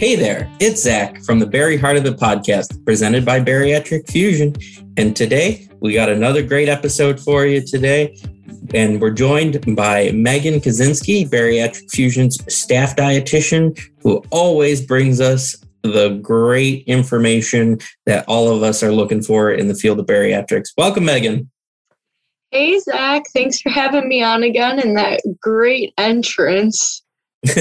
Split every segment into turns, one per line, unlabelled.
Hey there, it's Zach from the Berry Heart of the Podcast, presented by Bariatric Fusion. And today we got another great episode for you today. And we're joined by Megan Koscinski, Bariatric Fusion's staff dietitian, who always brings us the great information that all of us are looking for in the field of bariatrics. Welcome, Megan.
Hey, Zach. Thanks for having me on again and that great entrance.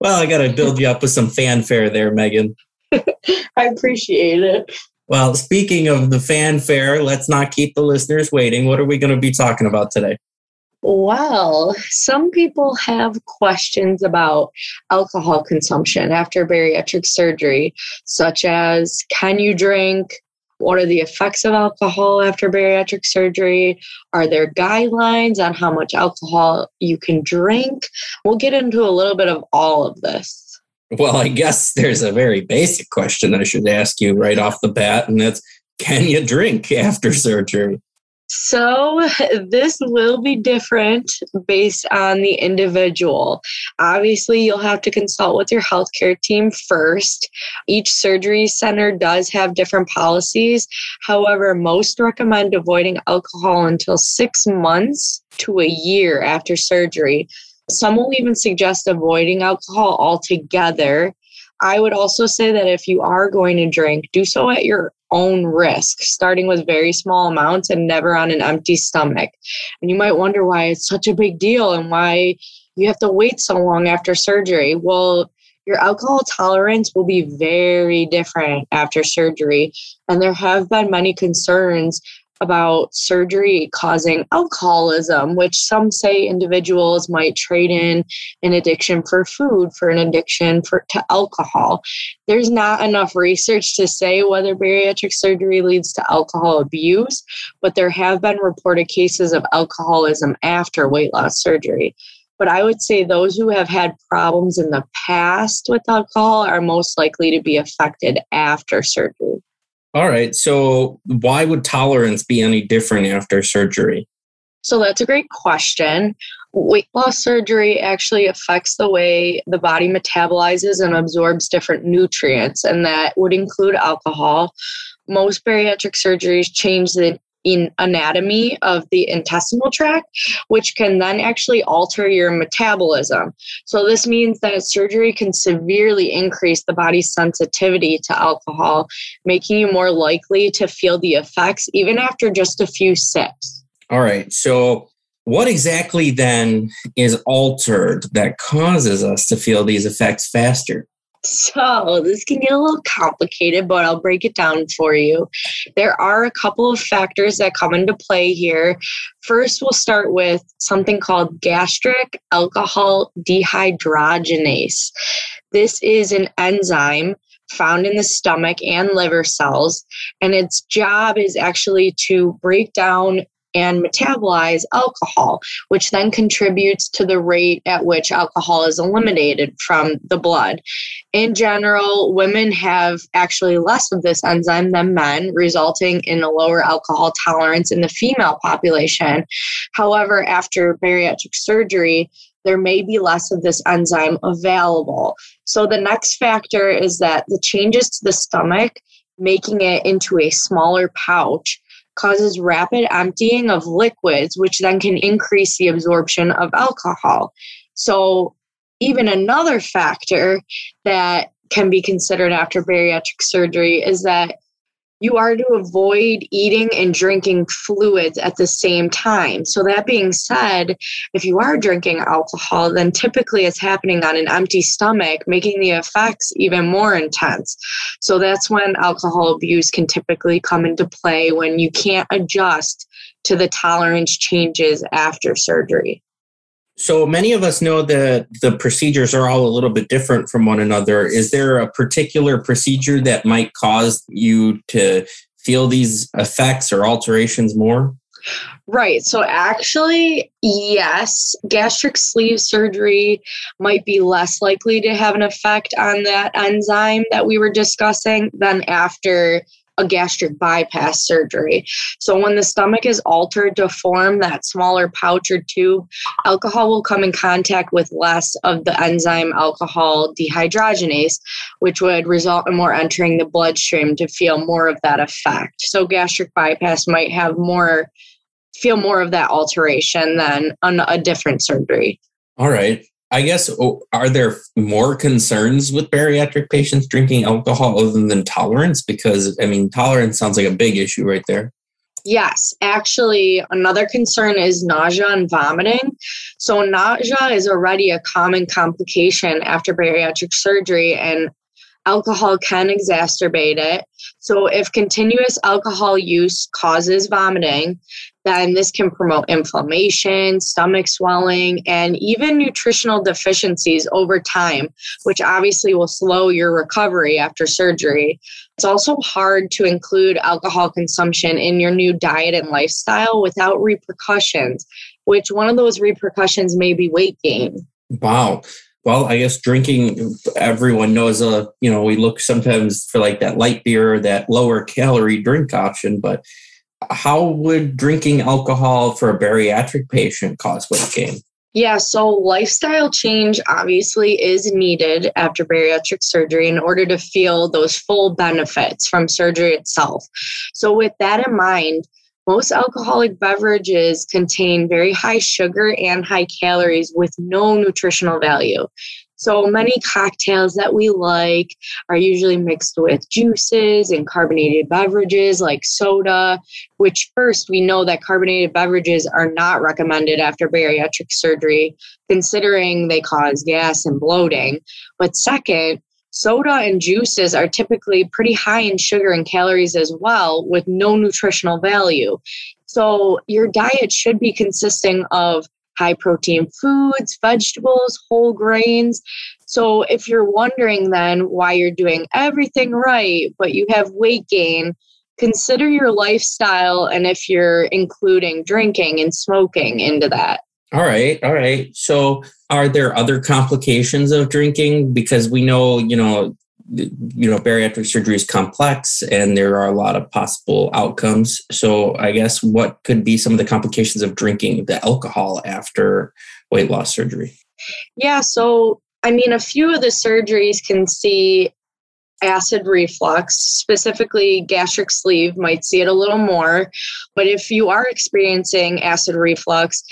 well, I got to build you up with some fanfare there, Megan.
I appreciate it.
Well, speaking of the fanfare, let's not keep the listeners waiting. What are we going to be talking about today?
Well, some people have questions about alcohol consumption after bariatric surgery, such as can you drink? What are the effects of alcohol after bariatric surgery? Are there guidelines on how much alcohol you can drink? We'll get into a little bit of all of this.
Well, I guess there's a very basic question I should ask you right off the bat, and that's can you drink after surgery?
So, this will be different based on the individual. Obviously, you'll have to consult with your healthcare team first. Each surgery center does have different policies. However, most recommend avoiding alcohol until six months to a year after surgery. Some will even suggest avoiding alcohol altogether. I would also say that if you are going to drink, do so at your own risk, starting with very small amounts and never on an empty stomach. And you might wonder why it's such a big deal and why you have to wait so long after surgery. Well, your alcohol tolerance will be very different after surgery. And there have been many concerns about surgery causing alcoholism, which some say individuals might trade in an addiction for food for an addiction for to alcohol. There's not enough research to say whether bariatric surgery leads to alcohol abuse, but there have been reported cases of alcoholism after weight loss surgery. But I would say those who have had problems in the past with alcohol are most likely to be affected after surgery.
All right. So, why would tolerance be any different after surgery?
So, that's a great question. Weight loss surgery actually affects the way the body metabolizes and absorbs different nutrients, and that would include alcohol. Most bariatric surgeries change the in anatomy of the intestinal tract, which can then actually alter your metabolism. So, this means that surgery can severely increase the body's sensitivity to alcohol, making you more likely to feel the effects even after just a few sips.
All right. So, what exactly then is altered that causes us to feel these effects faster?
So, this can get a little complicated, but I'll break it down for you. There are a couple of factors that come into play here. First, we'll start with something called gastric alcohol dehydrogenase. This is an enzyme found in the stomach and liver cells, and its job is actually to break down and metabolize alcohol, which then contributes to the rate at which alcohol is eliminated from the blood. In general, women have actually less of this enzyme than men, resulting in a lower alcohol tolerance in the female population. However, after bariatric surgery, there may be less of this enzyme available. So, the next factor is that the changes to the stomach, making it into a smaller pouch, causes rapid emptying of liquids, which then can increase the absorption of alcohol. So, even another factor that can be considered after bariatric surgery is that you are to avoid eating and drinking fluids at the same time. So, that being said, if you are drinking alcohol, then typically it's happening on an empty stomach, making the effects even more intense. So, that's when alcohol abuse can typically come into play when you can't adjust to the tolerance changes after surgery.
So many of us know that the procedures are all a little bit different from one another. Is there a particular procedure that might cause you to feel these effects or alterations more?
Right. So, actually, yes, gastric sleeve surgery might be less likely to have an effect on that enzyme that we were discussing than after a gastric bypass surgery. So when the stomach is altered to form that smaller pouch or tube, alcohol will come in contact with less of the enzyme alcohol dehydrogenase, which would result in more entering the bloodstream to feel more of that effect. So gastric bypass might have more feel more of that alteration than a different surgery.
All right. I guess are there more concerns with bariatric patients drinking alcohol other than tolerance? Because I mean, tolerance sounds like a big issue right there.
Yes, actually, another concern is nausea and vomiting. So, nausea is already a common complication after bariatric surgery, and alcohol can exacerbate it. So, if continuous alcohol use causes vomiting, then this can promote inflammation, stomach swelling, and even nutritional deficiencies over time, which obviously will slow your recovery after surgery. It's also hard to include alcohol consumption in your new diet and lifestyle without repercussions, which one of those repercussions may be weight gain.
Wow. Well, I guess drinking, everyone knows, uh, you know, we look sometimes for like that light beer, that lower calorie drink option, but how would drinking alcohol for a bariatric patient cause weight gain?
Yeah, so lifestyle change obviously is needed after bariatric surgery in order to feel those full benefits from surgery itself. So, with that in mind, most alcoholic beverages contain very high sugar and high calories with no nutritional value. So many cocktails that we like are usually mixed with juices and carbonated beverages like soda, which first we know that carbonated beverages are not recommended after bariatric surgery, considering they cause gas and bloating. But second, soda and juices are typically pretty high in sugar and calories as well, with no nutritional value. So, your diet should be consisting of high protein foods, vegetables, whole grains. So if you're wondering then why you're doing everything right, but you have weight gain, consider your lifestyle and if you're including drinking and smoking into that.
All right, all right. So are there other complications of drinking? Because we know, you know, you know bariatric surgery is complex and there are a lot of possible outcomes. So i guess what could be some of the complications of drinking the alcohol after weight loss surgery?
Yeah so i mean a few of the surgeries can see acid reflux. Specifically gastric sleeve might see it a little more. But if you are experiencing acid reflux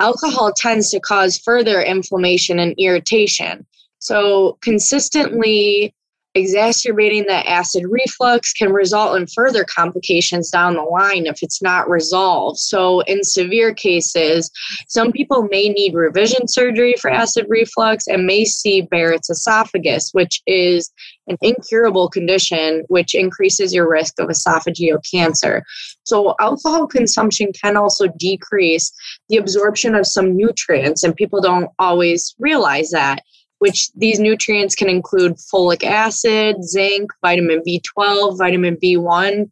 alcohol tends to cause further inflammation and irritation. So consistently exacerbating that acid reflux can result in further complications down the line if it's not resolved. So, in severe cases, some people may need revision surgery for acid reflux and may see Barrett's esophagus, which is an incurable condition which increases your risk of esophageal cancer. So, alcohol consumption can also decrease the absorption of some nutrients, and people don't always realize that which these nutrients can include folic acid, zinc, vitamin B12, vitamin B1.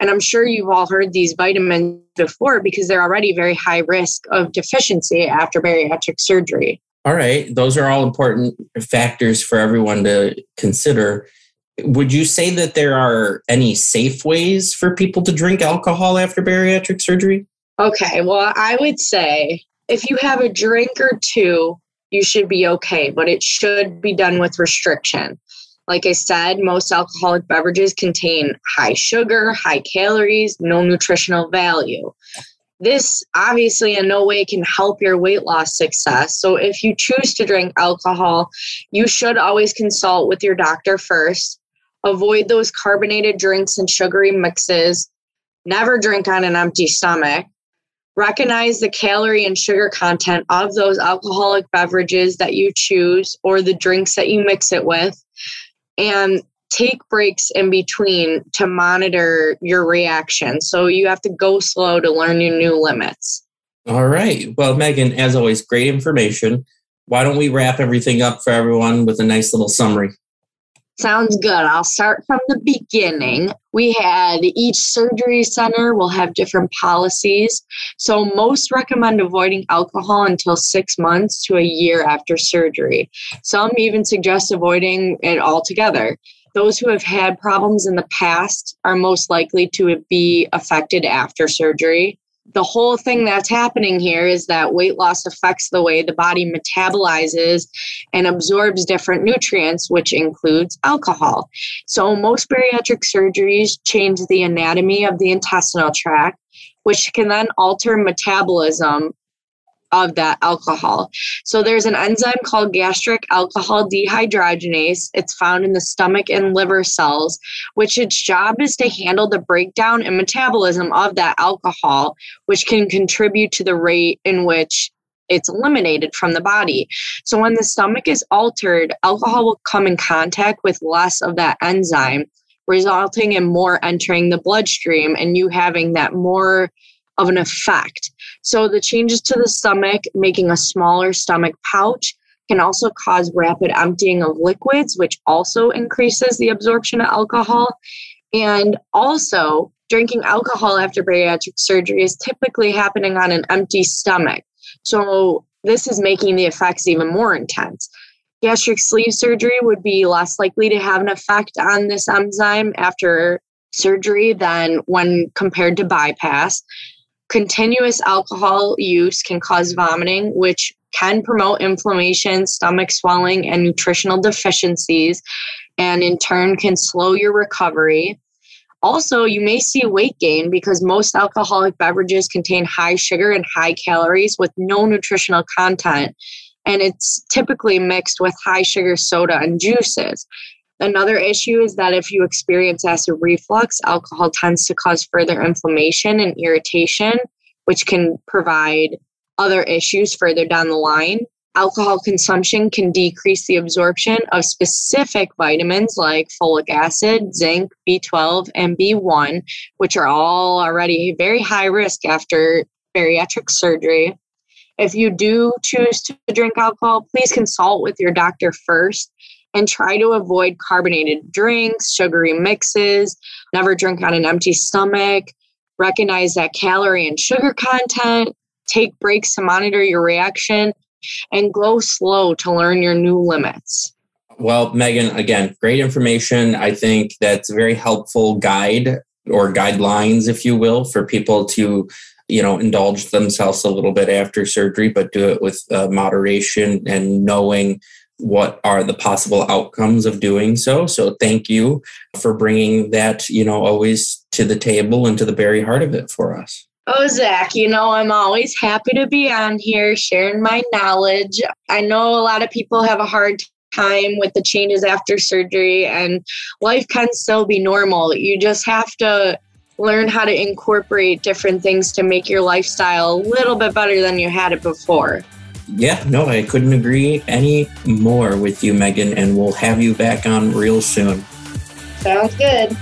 And I'm sure you've all heard these vitamins before because they're already very high risk of deficiency after bariatric surgery.
All right. Those are all important factors for everyone to consider. Would you say that there are any safe ways for people to drink alcohol after bariatric surgery?
Okay. Well, I would say if you have a drink or two you should be okay, but it should be done with restriction. Like I said, most alcoholic beverages contain high sugar, high calories, no nutritional value. This obviously in no way can help your weight loss success. So if you choose to drink alcohol, you should always consult with your doctor first. Avoid those carbonated drinks and sugary mixes. Never drink on an empty stomach recognize the calorie and sugar content of those alcoholic beverages that you choose or the drinks that you mix it with and take breaks in between to monitor your reaction. So you have to go slow to learn your new limits.
All right. Well megan as always great information. Why don't we wrap everything up for everyone with a nice little summary
Sounds good. I'll start from the beginning. We had each surgery center will have different policies. So, most recommend avoiding alcohol until six months to a year after surgery. Some even suggest avoiding it altogether. those who have had problems in the past are most likely to be affected after surgery. The whole thing that's happening here is that weight loss affects the way the body metabolizes and absorbs different nutrients, which includes alcohol. So, most bariatric surgeries change the anatomy of the intestinal tract, which can then alter metabolism of that alcohol. So there's an enzyme called gastric alcohol dehydrogenase. It's found in the stomach and liver cells, which its job is to handle the breakdown and metabolism of that alcohol, which can contribute to the rate in which it's eliminated from the body. So when the stomach is altered, alcohol will come in contact with less of that enzyme, resulting in more entering the bloodstream and you having that more of an effect. So the changes to the stomach, making a smaller stomach pouch, can also cause rapid emptying of liquids, which also increases the absorption of alcohol. And also, drinking alcohol after bariatric surgery is typically happening on an empty stomach. So, this is making the effects even more intense. Gastric sleeve surgery would be less likely to have an effect on this enzyme after surgery than when compared to bypass. Continuous alcohol use can cause vomiting, which can promote inflammation, stomach swelling, and nutritional deficiencies, and in turn can slow your recovery. Also, you may see weight gain because most alcoholic beverages contain high sugar and high calories with no nutritional content. And it's typically mixed with high sugar soda and juices. Another issue is that if you experience acid reflux, alcohol tends to cause further inflammation and irritation, which can provide other issues further down the line. Alcohol consumption can decrease the absorption of specific vitamins like folic acid, zinc, B12, and B1, which are all already very high risk after bariatric surgery. If you do choose to drink alcohol, please consult with your doctor first and try to avoid carbonated drinks, sugary mixes, never drink on an empty stomach, recognize that calorie and sugar content, take breaks to monitor your reaction, and go slow to learn your new limits.
Well, Megan, again, great information. I think that's a very helpful guide or guidelines, if you will, for people to you know indulge themselves a little bit after surgery but do it with uh, moderation and knowing what are the possible outcomes of doing so. So thank you for bringing that, you know, always to the table and to the very heart of it for us.
Oh, Zach, you know, I'm always happy to be on here sharing my knowledge. I know a lot of people have a hard time with the changes after surgery, and life can still be normal. You just have to learn how to incorporate different things to make your lifestyle a little bit better than you had it before
yeah, no, I couldn't agree any more with you, Megan, and we'll have you back on real soon.
Sounds good.